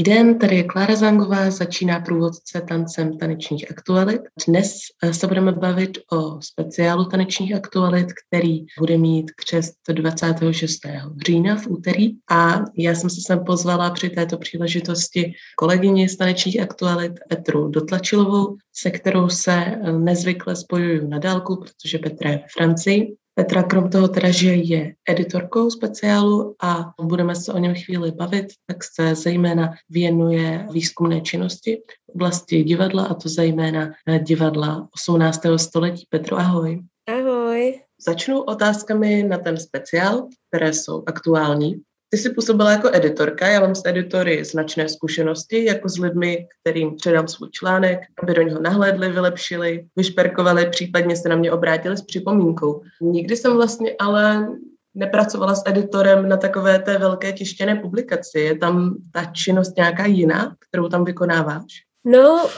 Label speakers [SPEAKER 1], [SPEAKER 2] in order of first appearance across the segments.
[SPEAKER 1] Hezký den, tady je Klára Zangová, začíná průvodce tancem tanečních aktualit. Dnes eh, se budeme bavit o speciálu tanečních aktualit, který bude mít křest 26. října v úterý. A já jsem se sem pozvala při této příležitosti kolegyni z tanečních aktualit Petru Dotlačilovou, se kterou se eh, nezvykle spojuju na dálku, protože Petra je v Francii Petra krom toho teda, že je editorkou speciálu a budeme se o něm chvíli bavit, tak se zejména věnuje výzkumné činnosti v oblasti divadla a to zejména divadla 18. století. Petro, ahoj.
[SPEAKER 2] Ahoj.
[SPEAKER 1] Začnu otázkami na ten speciál, které jsou aktuální. Ty jsi působila jako editorka, já mám s editory značné zkušenosti, jako s lidmi, kterým předám svůj článek, aby do něho nahlédli, vylepšili, vyšperkovali, případně se na mě obrátili s připomínkou. Nikdy jsem vlastně ale nepracovala s editorem na takové té velké tištěné publikaci. Je tam ta činnost nějaká jiná, kterou tam vykonáváš?
[SPEAKER 2] No,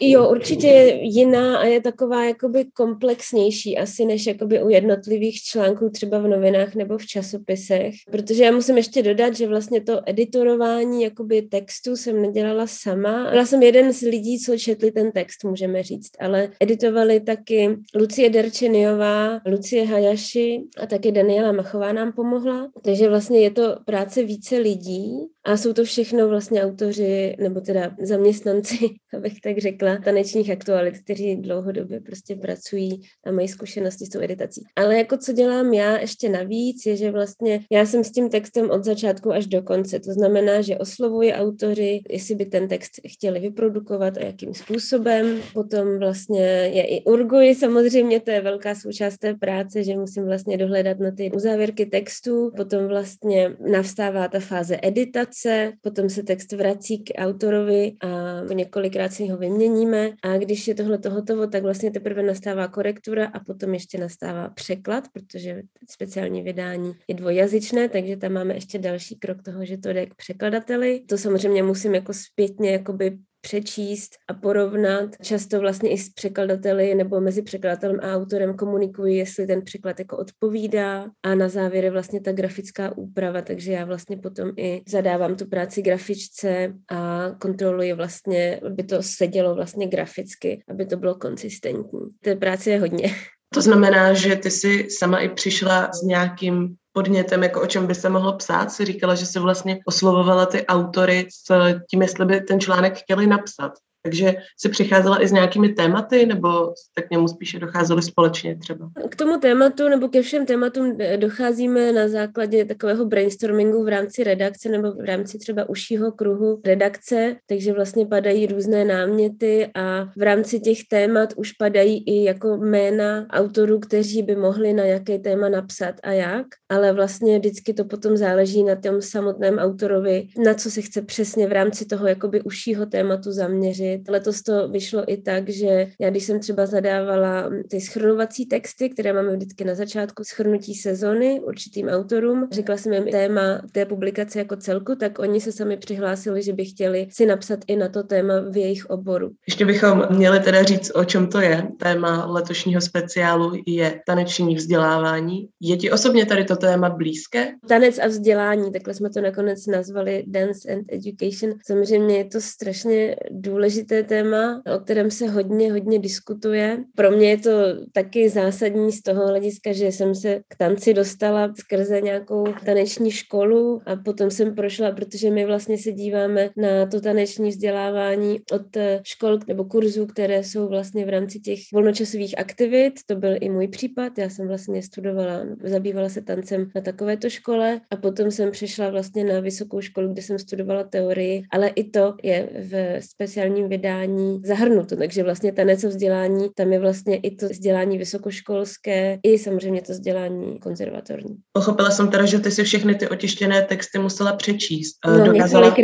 [SPEAKER 2] jo, určitě je jiná a je taková jakoby komplexnější asi než jakoby u jednotlivých článků třeba v novinách nebo v časopisech, protože já musím ještě dodat, že vlastně to editorování jakoby textu jsem nedělala sama. Byla jsem jeden z lidí, co četli ten text, můžeme říct, ale editovali taky Lucie Derčeniová, Lucie Hayashi a taky Daniela Machová nám pomohla, takže vlastně je to práce více lidí a jsou to všechno vlastně autoři, nebo teda zaměstnanci, abych tak řekla, tanečních aktualit, kteří dlouhodobě prostě pracují a mají zkušenosti s tou editací. Ale jako co dělám já ještě navíc, je, že vlastně já jsem s tím textem od začátku až do konce. To znamená, že oslovuji autory, jestli by ten text chtěli vyprodukovat a jakým způsobem. Potom vlastně je i urguji, samozřejmě to je velká součást té práce, že musím vlastně dohledat na ty uzávěrky textu. Potom vlastně navstává ta fáze editace, se, potom se text vrací k autorovi a několikrát si ho vyměníme a když je tohle hotovo, tak vlastně teprve nastává korektura a potom ještě nastává překlad, protože speciální vydání je dvojazyčné, takže tam máme ještě další krok toho, že to jde k překladateli. To samozřejmě musím jako zpětně přečíst a porovnat. Často vlastně i s překladateli nebo mezi překladatelem a autorem komunikuji, jestli ten překlad jako odpovídá a na závěr je vlastně ta grafická úprava, takže já vlastně potom i zadávám tu práci grafičce a kontroluji vlastně, aby to sedělo vlastně graficky, aby to bylo konsistentní. Té práce je hodně.
[SPEAKER 1] To znamená, že ty jsi sama i přišla s nějakým podnětem, jako o čem by se mohlo psát, si říkala, že se vlastně oslovovala ty autory s tím, jestli by ten článek chtěli napsat. Takže si přicházela i s nějakými tématy, nebo jste k němu spíše docházeli společně třeba?
[SPEAKER 2] K tomu tématu nebo ke všem tématům docházíme na základě takového brainstormingu v rámci redakce nebo v rámci třeba užšího kruhu redakce, takže vlastně padají různé náměty a v rámci těch témat už padají i jako jména autorů, kteří by mohli na jaké téma napsat a jak, ale vlastně vždycky to potom záleží na tom samotném autorovi, na co se chce přesně v rámci toho jakoby užšího tématu zaměřit změnit. Letos to vyšlo i tak, že já když jsem třeba zadávala ty schrnovací texty, které máme vždycky na začátku schrnutí sezony určitým autorům, řekla jsem jim téma té publikace jako celku, tak oni se sami přihlásili, že by chtěli si napsat i na to téma v jejich oboru.
[SPEAKER 1] Ještě bychom měli teda říct, o čem to je. Téma letošního speciálu je taneční vzdělávání. Je ti osobně tady to téma blízké?
[SPEAKER 2] Tanec a vzdělání, takhle jsme to nakonec nazvali Dance and Education. Samozřejmě je to strašně důležité důležité téma, o kterém se hodně, hodně diskutuje. Pro mě je to taky zásadní z toho hlediska, že jsem se k tanci dostala skrze nějakou taneční školu a potom jsem prošla, protože my vlastně se díváme na to taneční vzdělávání od škol nebo kurzů, které jsou vlastně v rámci těch volnočasových aktivit. To byl i můj případ. Já jsem vlastně studovala, zabývala se tancem na takovéto škole a potom jsem přešla vlastně na vysokou školu, kde jsem studovala teorii, ale i to je v speciálním vydání zahrnuto. Takže vlastně tanec a vzdělání, tam je vlastně i to vzdělání vysokoškolské, i samozřejmě to vzdělání konzervatorní.
[SPEAKER 1] Pochopila jsem teda, že ty si všechny ty otištěné texty musela přečíst.
[SPEAKER 2] No, dokázala,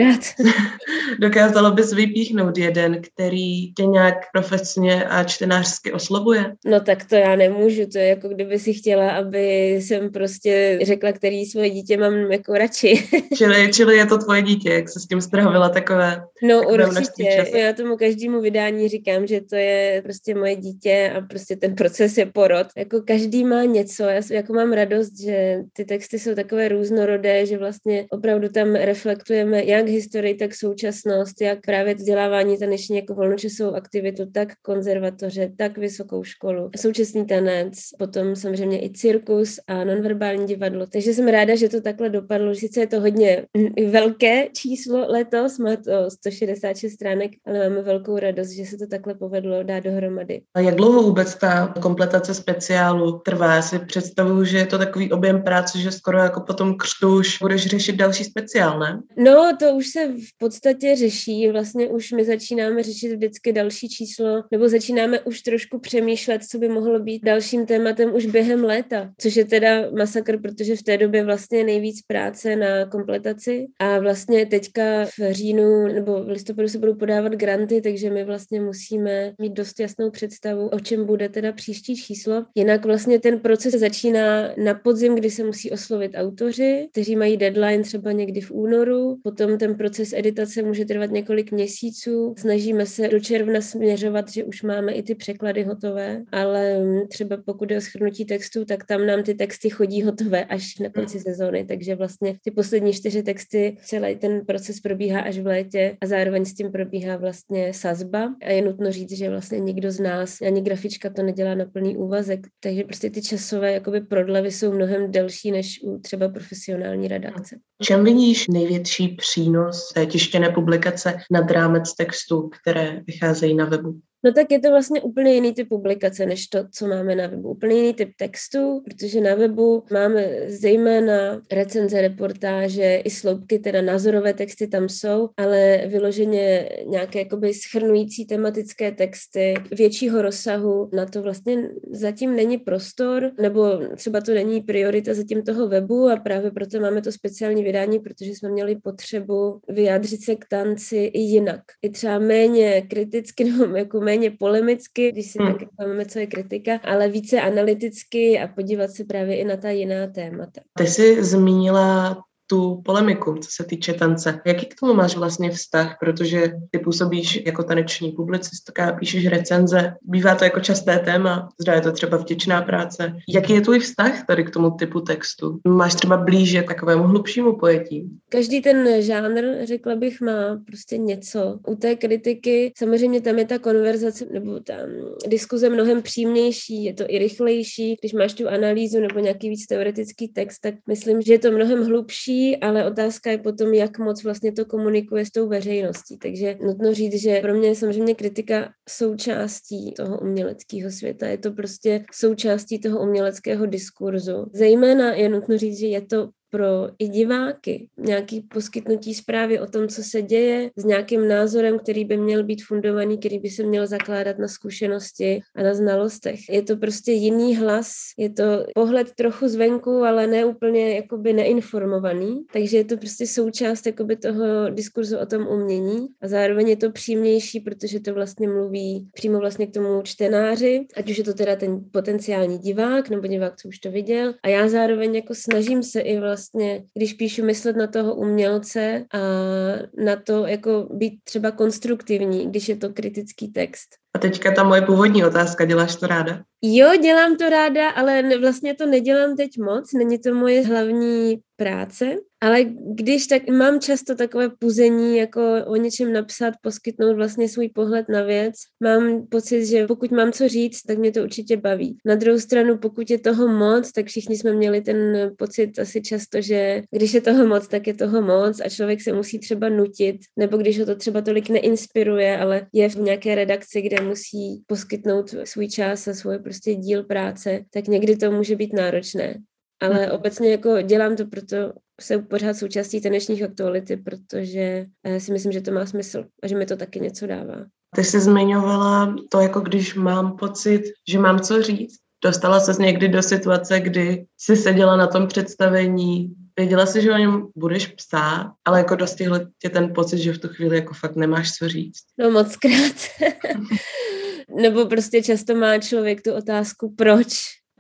[SPEAKER 1] dokázala bys vypíchnout jeden, který tě nějak profesně a čtenářsky oslovuje?
[SPEAKER 2] No tak to já nemůžu, to je jako kdyby si chtěla, aby jsem prostě řekla, který svoje dítě mám jako radši.
[SPEAKER 1] čili, čili je to tvoje dítě, jak se s tím strávila takové
[SPEAKER 2] No takové určitě, já tomu každému vydání říkám, že to je prostě moje dítě a prostě ten proces je porod. Jako každý má něco, já jako mám radost, že ty texty jsou takové různorodé, že vlastně opravdu tam reflektujeme jak historii, tak současnost, jak právě vzdělávání taneční jako volnočasovou aktivitu, tak konzervatoře, tak vysokou školu, současný tanec, potom samozřejmě i cirkus a nonverbální divadlo. Takže jsem ráda, že to takhle dopadlo. Sice je to hodně velké číslo letos, má to 166 stránek, ale máme velkou radost, že se to takhle povedlo dát dohromady.
[SPEAKER 1] A jak dlouho vůbec ta kompletace speciálu trvá? Já si představuju, že je to takový objem práce, že skoro jako potom křtu už budeš řešit další speciál, ne?
[SPEAKER 2] No, to už se v podstatě řeší. Vlastně už my začínáme řešit vždycky další číslo, nebo začínáme už trošku přemýšlet, co by mohlo být dalším tématem už během léta, což je teda masakr, protože v té době vlastně nejvíc práce na kompletaci a vlastně teďka v říjnu nebo v listopadu se budou podávat granty, takže my vlastně musíme mít dost jasnou představu, o čem bude teda příští číslo. Jinak vlastně ten proces začíná na podzim, kdy se musí oslovit autoři, kteří mají deadline třeba někdy v únoru, potom ten proces editace může trvat několik měsíců. Snažíme se do června směřovat, že už máme i ty překlady hotové, ale třeba pokud je o schrnutí textů, tak tam nám ty texty chodí hotové až na konci sezóny, takže vlastně ty poslední čtyři texty, celý ten proces probíhá až v létě a zároveň s tím probíhá vlastně sazba a je nutno říct, že vlastně nikdo z nás, ani grafička to nedělá na plný úvazek, takže prostě ty časové jakoby prodlevy jsou mnohem delší než u třeba profesionální redakce.
[SPEAKER 1] Čem vidíš největší přínos té tištěné publikace nad rámec textů, které vycházejí na webu?
[SPEAKER 2] No tak je to vlastně úplně jiný typ publikace, než to, co máme na webu. Úplně jiný typ textu, protože na webu máme zejména recenze, reportáže, i sloupky, teda názorové texty tam jsou, ale vyloženě nějaké jakoby schrnující tematické texty většího rozsahu, na to vlastně zatím není prostor, nebo třeba to není priorita zatím toho webu a právě proto máme to speciální vydání, protože jsme měli potřebu vyjádřit se k tanci i jinak. I třeba méně kriticky, nebo jako méně méně polemicky, když si hmm. taky máme, co je kritika, ale více analyticky a podívat se právě i na ta jiná témata.
[SPEAKER 1] Ty jsi zmínila tu polemiku, co se týče tance. Jaký k tomu máš vlastně vztah, protože ty působíš jako taneční publicistka, píšeš recenze, bývá to jako časté téma, zda je to třeba vděčná práce. Jaký je tvůj vztah tady k tomu typu textu? Máš třeba blíže k takovému hlubšímu pojetí?
[SPEAKER 2] Každý ten žánr, řekla bych, má prostě něco. U té kritiky samozřejmě tam je ta konverzace nebo ta diskuze mnohem přímější, je to i rychlejší. Když máš tu analýzu nebo nějaký víc teoretický text, tak myslím, že je to mnohem hlubší ale otázka je potom, jak moc vlastně to komunikuje s tou veřejností. Takže nutno říct, že pro mě je samozřejmě kritika součástí toho uměleckého světa. Je to prostě součástí toho uměleckého diskurzu. Zejména je nutno říct, že je to pro i diváky nějaký poskytnutí zprávy o tom, co se děje, s nějakým názorem, který by měl být fundovaný, který by se měl zakládat na zkušenosti a na znalostech. Je to prostě jiný hlas, je to pohled trochu zvenku, ale ne úplně jakoby neinformovaný, takže je to prostě součást jakoby toho diskurzu o tom umění a zároveň je to přímější, protože to vlastně mluví přímo vlastně k tomu čtenáři, ať už je to teda ten potenciální divák nebo divák, co už to viděl a já zároveň jako snažím se i vlastně vlastně, když píšu, myslet na toho umělce a na to jako být třeba konstruktivní, když je to kritický text.
[SPEAKER 1] A teďka ta moje původní otázka, děláš to ráda?
[SPEAKER 2] Jo, dělám to ráda, ale vlastně to nedělám teď moc, není to moje hlavní práce, ale když tak mám často takové puzení, jako o něčem napsat, poskytnout vlastně svůj pohled na věc, mám pocit, že pokud mám co říct, tak mě to určitě baví. Na druhou stranu, pokud je toho moc, tak všichni jsme měli ten pocit asi často, že když je toho moc, tak je toho moc a člověk se musí třeba nutit, nebo když ho to třeba tolik neinspiruje, ale je v nějaké redakci, kde musí poskytnout svůj čas a svůj prostě díl práce, tak někdy to může být náročné. Ale mhm. obecně jako dělám to, proto jsem pořád součástí tenečních aktuality, protože eh, si myslím, že to má smysl a že mi to taky něco dává.
[SPEAKER 1] Ty jsi zmiňovala to, jako když mám pocit, že mám co říct. Dostala ses někdy do situace, kdy jsi seděla na tom představení, věděla jsi, že o něm budeš psát, ale jako dostihl tě ten pocit, že v tu chvíli jako fakt nemáš co říct.
[SPEAKER 2] No moc krát. Nebo prostě často má člověk tu otázku, proč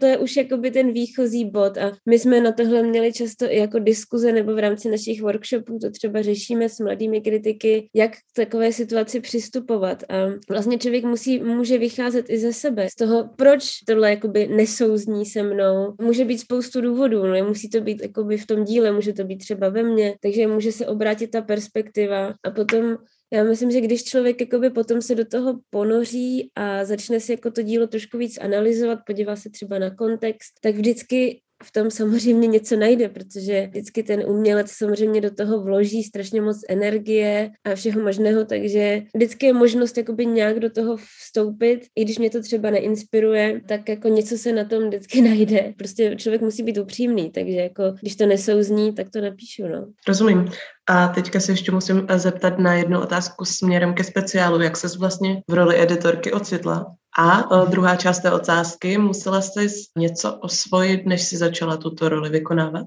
[SPEAKER 2] to je už jakoby ten výchozí bod a my jsme na tohle měli často i jako diskuze nebo v rámci našich workshopů to třeba řešíme s mladými kritiky, jak k takové situaci přistupovat a vlastně člověk musí, může vycházet i ze sebe, z toho, proč tohle jakoby nesouzní se mnou. Může být spoustu důvodů, no, nemusí to být jakoby v tom díle, může to být třeba ve mně, takže může se obrátit ta perspektiva a potom já myslím, že když člověk jakoby potom se do toho ponoří a začne si jako to dílo trošku víc analyzovat, podívá se třeba na kontext, tak vždycky v tom samozřejmě něco najde, protože vždycky ten umělec samozřejmě do toho vloží strašně moc energie a všeho možného, takže vždycky je možnost jakoby nějak do toho vstoupit, i když mě to třeba neinspiruje, tak jako něco se na tom vždycky najde. Prostě člověk musí být upřímný, takže jako když to nesouzní, tak to napíšu, no.
[SPEAKER 1] Rozumím. A teďka se ještě musím zeptat na jednu otázku směrem ke speciálu. Jak ses vlastně v roli editorky ocitla? A e, druhá část té otázky, musela jsi něco osvojit, než si začala tuto roli vykonávat?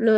[SPEAKER 2] No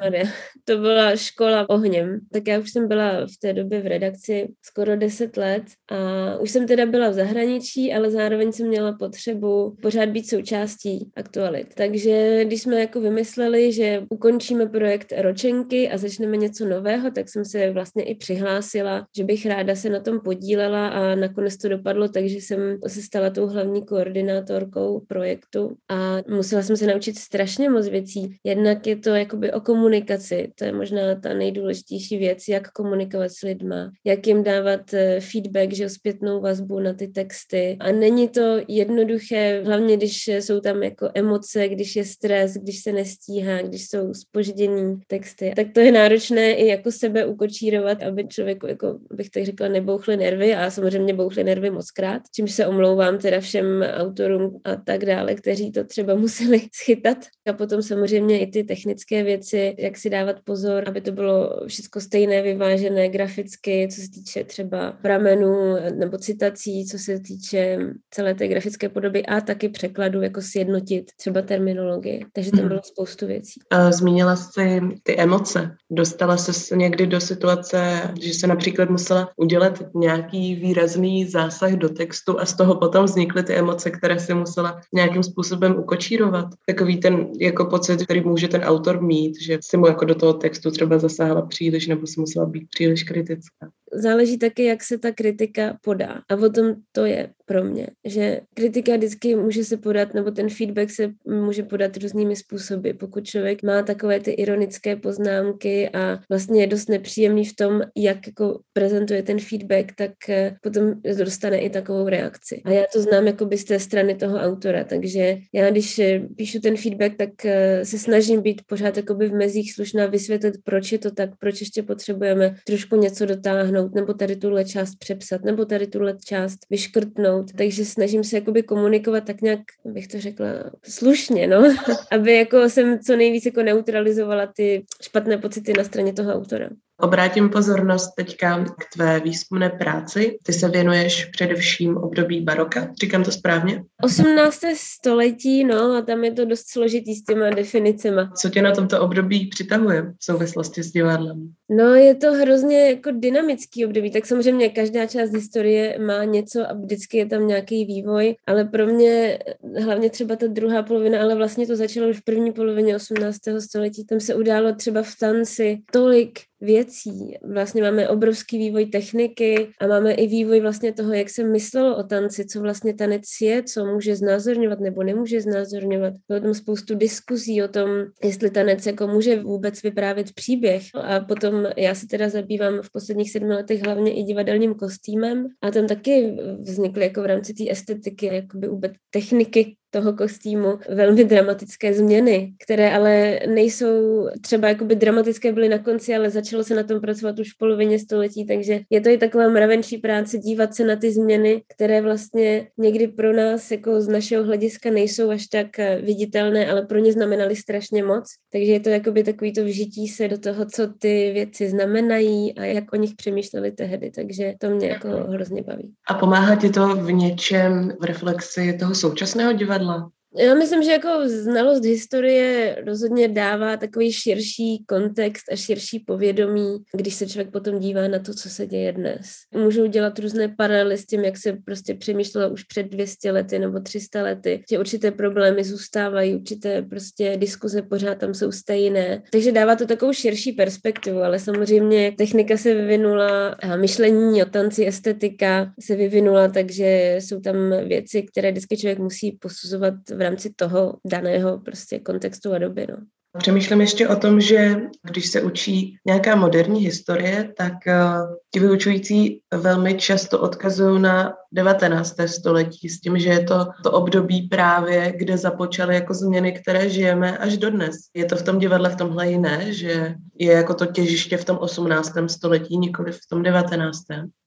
[SPEAKER 2] Maria, to byla škola ohněm. Tak já už jsem byla v té době v redakci skoro 10 let a už jsem teda byla v zahraničí, ale zároveň jsem měla potřebu pořád být součástí aktualit. Takže když jsme jako vymysleli, že ukončíme projekt Ročenky a začneme něco nového, tak jsem se vlastně i přihlásila, že bych ráda se na tom podílela a nakonec to dopadlo, takže jsem se stala tou hlavní koordinátorkou projektu a musela jsem se naučit strašně moc věcí. Jednak je to jakoby o komunikaci. To je možná ta nejdůležitější věc, jak komunikovat s lidma, jak jim dávat eh, feedback, že zpětnou vazbu na ty texty. A není to jednoduché, hlavně když jsou tam jako emoce, když je stres, když se nestíhá, když jsou spoždění texty. Tak to je náročné i jako sebe ukočírovat, aby člověku, jako bych tak řekla, nebouchly nervy a samozřejmě bouchly nervy moc krát, čímž se omlouvám teda všem autorům a tak dále, kteří to třeba museli schytat. A potom samozřejmě i ty technické technické věci, jak si dávat pozor, aby to bylo všechno stejné, vyvážené graficky, co se týče třeba pramenů nebo citací, co se týče celé té grafické podoby a taky překladu, jako sjednotit třeba terminologii. Takže tam mhm. bylo spoustu věcí.
[SPEAKER 1] Zmínila jsi ty emoce. Dostala se někdy do situace, že se například musela udělat nějaký výrazný zásah do textu a z toho potom vznikly ty emoce, které si musela nějakým způsobem ukočírovat. Takový ten jako pocit, který může ten autor mít, že si mu jako do toho textu třeba zasáhla příliš nebo si musela být příliš kritická.
[SPEAKER 2] Záleží taky, jak se ta kritika podá. A o tom to je pro mě, že kritika vždycky může se podat, nebo ten feedback se může podat různými způsoby. Pokud člověk má takové ty ironické poznámky a vlastně je dost nepříjemný v tom, jak jako prezentuje ten feedback, tak eh, potom dostane i takovou reakci. A já to znám jako by z té strany toho autora, takže já když eh, píšu ten feedback, tak eh, se snažím být pořád jakoby v mezích slušná, vysvětlit, proč je to tak, proč ještě potřebujeme trošku něco dotáhnout, nebo tady tuhle část přepsat, nebo tady tuhle část vyškrtnout. Takže snažím se jakoby komunikovat tak nějak, bych to řekla, slušně, no, aby jako jsem co nejvíc jako neutralizovala ty špatné pocity na straně toho autora.
[SPEAKER 1] Obrátím pozornost teďka k tvé výzkumné práci. Ty se věnuješ především období baroka, říkám to správně?
[SPEAKER 2] 18. století, no a tam je to dost složitý s těma definicema.
[SPEAKER 1] Co tě na tomto období přitahuje v souvislosti s divadlem?
[SPEAKER 2] No je to hrozně jako dynamický období, tak samozřejmě každá část historie má něco a vždycky je tam nějaký vývoj, ale pro mě hlavně třeba ta druhá polovina, ale vlastně to začalo už v první polovině 18. století, tam se událo třeba v tanci tolik věcí. Vlastně máme obrovský vývoj techniky a máme i vývoj vlastně toho, jak se myslelo o tanci, co vlastně tanec je, co může znázorňovat nebo nemůže znázorňovat. Bylo tam spoustu diskuzí o tom, jestli tanec jako může vůbec vyprávět příběh. A potom já se teda zabývám v posledních sedmi letech hlavně i divadelním kostýmem a tam taky vznikly jako v rámci té estetiky, jakoby vůbec techniky toho kostýmu velmi dramatické změny, které ale nejsou třeba jakoby dramatické byly na konci, ale začalo se na tom pracovat už v polovině století, takže je to i taková mravenčí práce dívat se na ty změny, které vlastně někdy pro nás jako z našeho hlediska nejsou až tak eh, viditelné, ale pro ně znamenaly strašně moc. Takže je to jakoby takový to vžití se do toho, co ty věci znamenají a jak o nich přemýšleli tehdy, takže to mě jako hrozně baví.
[SPEAKER 1] A pomáhá ti to v něčem v reflexi toho současného divadla? Divadla?
[SPEAKER 2] Já myslím, že jako znalost historie rozhodně dává takový širší kontext a širší povědomí, když se člověk potom dívá na to, co se děje dnes. Můžou dělat různé paralely s tím, jak se prostě přemýšlelo už před 200 lety nebo 300 lety, že určité problémy zůstávají, určité prostě diskuze pořád tam jsou stejné. Takže dává to takovou širší perspektivu, ale samozřejmě technika se vyvinula, a myšlení o tanci, estetika se vyvinula, takže jsou tam věci, které vždycky člověk musí posuzovat v rámci toho daného prostě kontextu a doby. No.
[SPEAKER 1] Přemýšlím ještě o tom, že když se učí nějaká moderní historie, tak uh, ti vyučující velmi často odkazují na 19. století s tím, že je to to období právě, kde započaly jako změny, které žijeme až dodnes. Je to v tom divadle v tomhle jiné, že je jako to těžiště v tom 18. století, nikoli v tom 19.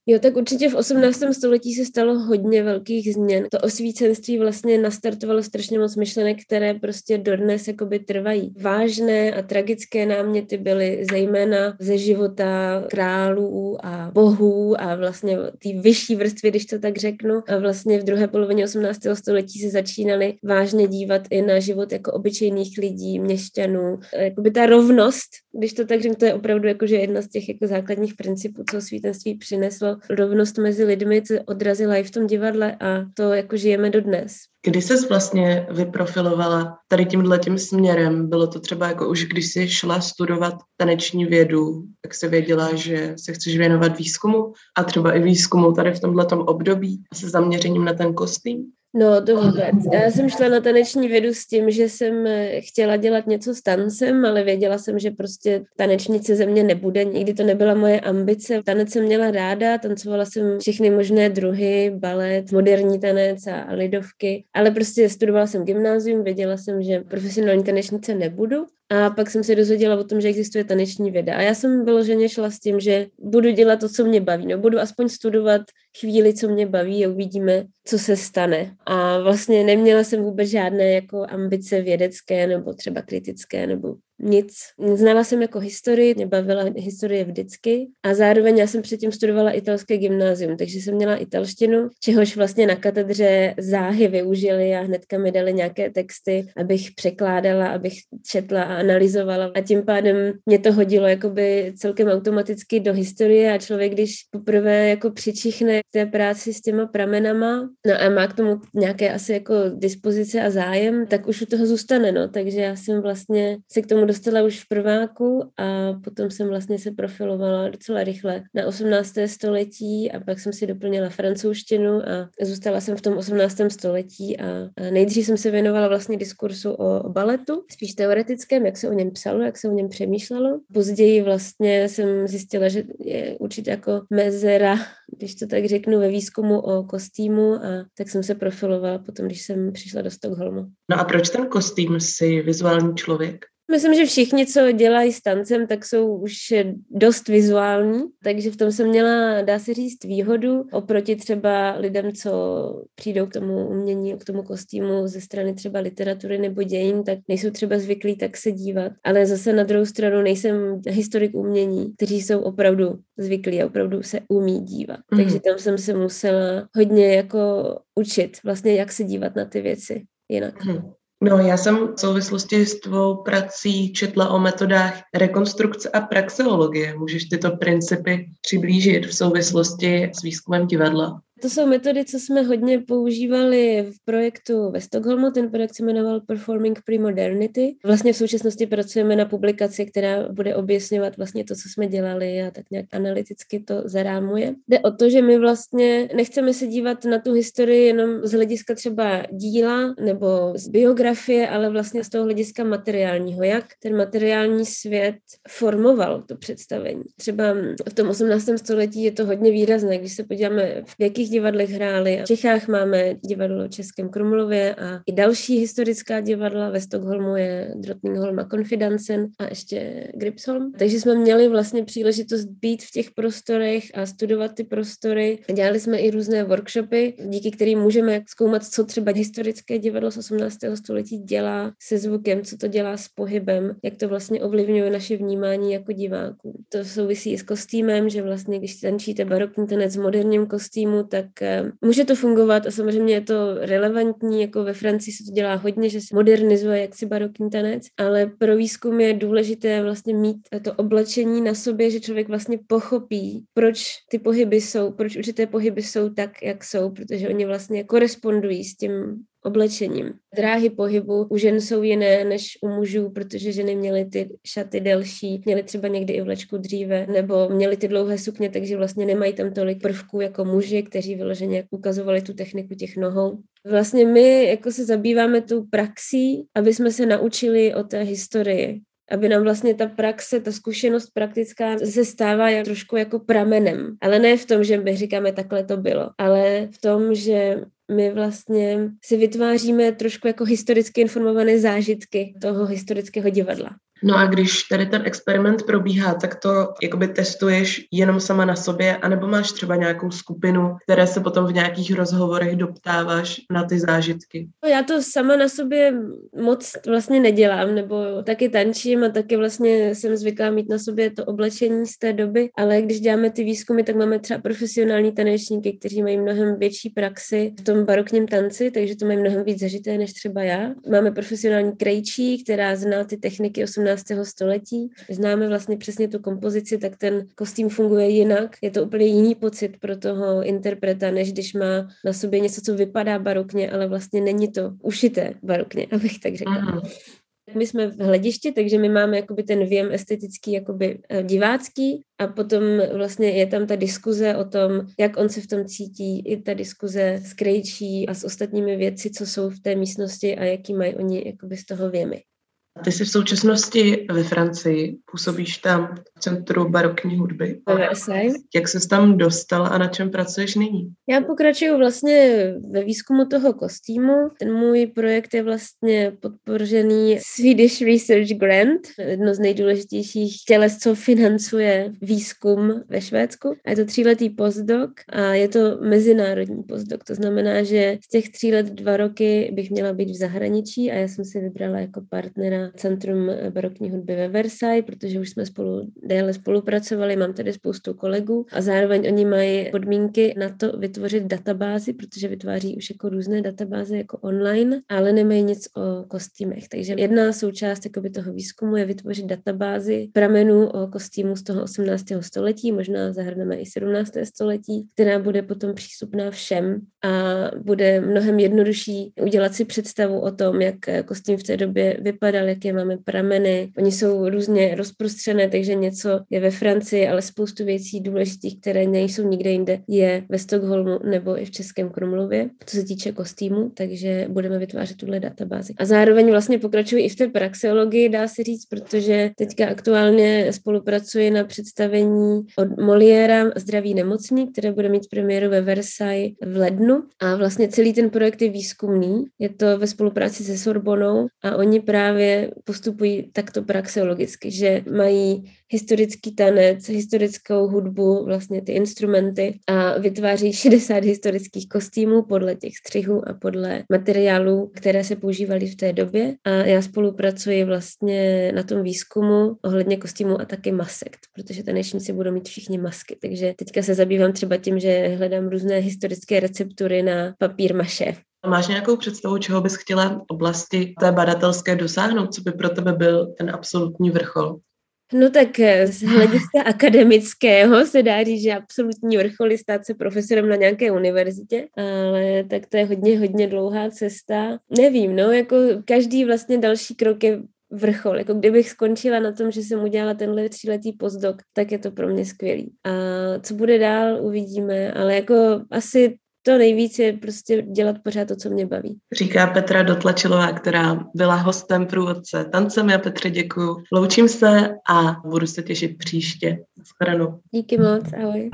[SPEAKER 2] Jo, tak určitě v 18. století se stalo hodně velkých změn. To osvícenství vlastně nastartovalo strašně moc myšlenek, které prostě dodnes jakoby trvají. Vážné a tragické náměty byly zejména ze života králů a bohů a vlastně ty vyšší vrstvy, když to tak řeknu. A vlastně v druhé polovině 18. století se začínali vážně dívat i na život jako obyčejných lidí, měšťanů. Jakoby ta rovnost, když to tak řeknu, to je opravdu jakože jedna z těch jako základních principů, co osvícenství přineslo rovnost mezi lidmi odrazila i v tom divadle a to jako žijeme dodnes.
[SPEAKER 1] Kdy jsi vlastně vyprofilovala tady tímhle tím směrem? Bylo to třeba jako už, když jsi šla studovat taneční vědu, tak se věděla, že se chceš věnovat výzkumu a třeba i výzkumu tady v tomhle období se zaměřením na ten kostým?
[SPEAKER 2] No, to vůbec. Já jsem šla na taneční vědu s tím, že jsem eh, chtěla dělat něco s tancem, ale věděla jsem, že prostě tanečnice ze mě nebude. Nikdy to nebyla moje ambice. Tanec jsem měla ráda, tancovala jsem všechny možné druhy, balet, moderní tanec a lidovky, ale prostě studovala jsem gymnázium, věděla jsem, že profesionální tanečnice nebudu. A pak jsem se dozvěděla o tom, že existuje taneční věda. A já jsem vyloženě šla s tím, že budu dělat to, co mě baví. No, budu aspoň studovat chvíli, co mě baví a uvidíme, co se stane. A vlastně neměla jsem vůbec žádné jako ambice vědecké nebo třeba kritické nebo nic. Znala jsem jako historii, mě bavila historie vždycky a zároveň já jsem předtím studovala italské gymnázium, takže jsem měla italštinu, čehož vlastně na katedře záhy využili a hnedka mi dali nějaké texty, abych překládala, abych četla a analyzovala a tím pádem mě to hodilo jakoby celkem automaticky do historie a člověk, když poprvé jako přičichne té práci s těma pramenama no a má k tomu nějaké asi jako dispozice a zájem, tak už u toho zůstane, no, takže já jsem vlastně se k tomu dostala už v prváku a potom jsem vlastně se profilovala docela rychle na 18. století a pak jsem si doplnila francouzštinu a zůstala jsem v tom 18. století a, nejdřív jsem se věnovala vlastně diskursu o, baletu, spíš teoretickém, jak se o něm psalo, jak se o něm přemýšlelo. Později vlastně jsem zjistila, že je určitě jako mezera, když to tak řeknu, ve výzkumu o kostýmu a tak jsem se profilovala potom, když jsem přišla do Stockholmu.
[SPEAKER 1] No a proč ten kostým si vizuální člověk?
[SPEAKER 2] Myslím, že všichni, co dělají s tancem, tak jsou už dost vizuální, takže v tom jsem měla, dá se říct, výhodu oproti třeba lidem, co přijdou k tomu umění, k tomu kostýmu ze strany třeba literatury nebo dějin, tak nejsou třeba zvyklí tak se dívat. Ale zase na druhou stranu nejsem historik umění, kteří jsou opravdu zvyklí a opravdu se umí dívat. Mm. Takže tam jsem se musela hodně jako učit vlastně, jak se dívat na ty věci jinak. Mm.
[SPEAKER 1] No, já jsem v souvislosti s tvou prací četla o metodách rekonstrukce a praxeologie. Můžeš tyto principy přiblížit v souvislosti s výzkumem divadla?
[SPEAKER 2] To jsou metody, co jsme hodně používali v projektu ve Stockholmu. Ten projekt se jmenoval Performing Premodernity. Vlastně v současnosti pracujeme na publikaci, která bude objasňovat vlastně to, co jsme dělali a tak nějak analyticky to zarámuje. Jde o to, že my vlastně nechceme se dívat na tu historii jenom z hlediska třeba díla nebo z biografie, ale vlastně z toho hlediska materiálního, jak ten materiální svět formoval to představení. Třeba v tom 18. století je to hodně výrazné, když se podíváme, v jakých českých divadlech hráli. V Čechách máme divadlo v Českém Krumlově a i další historická divadla. Ve Stockholmu je Drottningholm a Confidancen a ještě Gripsholm. Takže jsme měli vlastně příležitost být v těch prostorech a studovat ty prostory. Dělali jsme i různé workshopy, díky kterým můžeme zkoumat, co třeba historické divadlo z 18. století dělá se zvukem, co to dělá s pohybem, jak to vlastně ovlivňuje naše vnímání jako diváků. To souvisí i s kostýmem, že vlastně když tančíte barokní tanec v moderním kostýmu, tak tak eh, může to fungovat a samozřejmě je to relevantní, jako ve Francii se to dělá hodně, že se modernizuje jaksi barokní tanec, ale pro výzkum je důležité vlastně mít to oblečení na sobě, že člověk vlastně pochopí, proč ty pohyby jsou, proč určité pohyby jsou tak, jak jsou, protože oni vlastně korespondují s tím oblečením. Dráhy pohybu u žen jsou jiné než u mužů, protože ženy měly ty šaty delší, měly třeba někdy i vlečku dříve, nebo měly ty dlouhé sukně, takže vlastně nemají tam tolik prvků jako muži, kteří vyloženě ukazovali tu techniku těch nohou. Vlastně my jako se zabýváme tou praxí, aby jsme se naučili o té historii aby nám vlastně ta praxe, ta zkušenost praktická se stává jak, trošku jako pramenem. Ale ne v tom, že my říkáme, takhle to bylo, ale v tom, že my vlastně si vytváříme trošku jako historicky informované zážitky toho historického divadla.
[SPEAKER 1] No a když tady ten experiment probíhá, tak to jakoby testuješ jenom sama na sobě, anebo máš třeba nějakou skupinu, které se potom v nějakých rozhovorech doptáváš na ty zážitky?
[SPEAKER 2] No, já to sama na sobě moc vlastně nedělám, nebo taky tančím a taky vlastně jsem zvyklá mít na sobě to oblečení z té doby, ale když děláme ty výzkumy, tak máme třeba profesionální tanečníky, kteří mají mnohem větší praxi v tom barokním tanci, takže to mají mnohem víc zažité než třeba já. Máme profesionální krejčí, která zná ty techniky 18 18. století. Známe vlastně přesně tu kompozici, tak ten kostým funguje jinak. Je to úplně jiný pocit pro toho interpreta, než když má na sobě něco, co vypadá barokně, ale vlastně není to ušité barokně, abych tak řekla. Aha. My jsme v hledišti, takže my máme jakoby ten věm estetický, jakoby eh, divácký a potom vlastně je tam ta diskuze o tom, jak on se v tom cítí, i ta diskuze s Krejčí a s ostatními věci, co jsou v té místnosti a jaký mají oni jakoby z toho věmy.
[SPEAKER 1] Ty jsi v současnosti ve Francii, působíš tam v Centru barokní hudby. Jak se tam dostala a na čem pracuješ nyní?
[SPEAKER 2] Já pokračuju vlastně ve výzkumu toho kostýmu. Ten můj projekt je vlastně podpořený Swedish Research Grant, jedno z nejdůležitějších těles, co financuje výzkum ve Švédsku. A je to tříletý postdoc a je to mezinárodní postdoc. To znamená, že z těch tří let dva roky bych měla být v zahraničí a já jsem si vybrala jako partnera Centrum barokní hudby ve Versailles, protože už jsme spolu déle spolupracovali, mám tady spoustu kolegů a zároveň oni mají podmínky na to vytvořit databázy, protože vytváří už jako různé databáze jako online, ale nemají nic o kostýmech. Takže jedna součást jakoby toho výzkumu je vytvořit databázy pramenů o kostýmu z toho 18. století, možná zahrneme i 17. století, která bude potom přístupná všem a bude mnohem jednodušší udělat si představu o tom, jak kostým v té době vypadal, jaké máme prameny. Oni jsou různě rozprostřené, takže něco je ve Francii, ale spoustu věcí důležitých, které nejsou nikde jinde, je ve Stockholmu nebo i v Českém Krumlově, co se týče kostýmu, takže budeme vytvářet tuhle databázi. A zároveň vlastně pokračuji i v té praxeologii, dá se říct, protože teďka aktuálně spolupracuji na představení od Moliéra Zdraví nemocní, které bude mít premiéru ve Versailles v lednu. A vlastně celý ten projekt je výzkumný. Je to ve spolupráci se Sorbonou a oni právě postupují takto praxeologicky, že mají historický tanec, historickou hudbu, vlastně ty instrumenty a vytváří 60 historických kostýmů podle těch střihů a podle materiálů, které se používaly v té době. A já spolupracuji vlastně na tom výzkumu ohledně kostýmů a taky masek, protože tanečníci budou mít všichni masky. Takže teďka se zabývám třeba tím, že hledám různé historické receptury na papír maše.
[SPEAKER 1] Máš nějakou představu, čeho bys chtěla v oblasti té badatelské dosáhnout? Co by pro tebe byl ten absolutní vrchol?
[SPEAKER 2] No tak eh, z hlediska akademického se dá říct, že absolutní vrchol je stát se profesorem na nějaké univerzitě, ale tak to je hodně, hodně dlouhá cesta. Nevím, no, jako každý vlastně další krok je vrchol. Jako kdybych skončila na tom, že jsem udělala tenhle tříletý postdoc, tak je to pro mě skvělý. A co bude dál, uvidíme, ale jako asi to nejvíc je prostě dělat pořád to, co mě baví.
[SPEAKER 1] Říká Petra Dotlačilová, která byla hostem průvodce tancem. Já Petře děkuju. Loučím se a budu se těšit příště. Shledanou.
[SPEAKER 2] Díky moc, ahoj.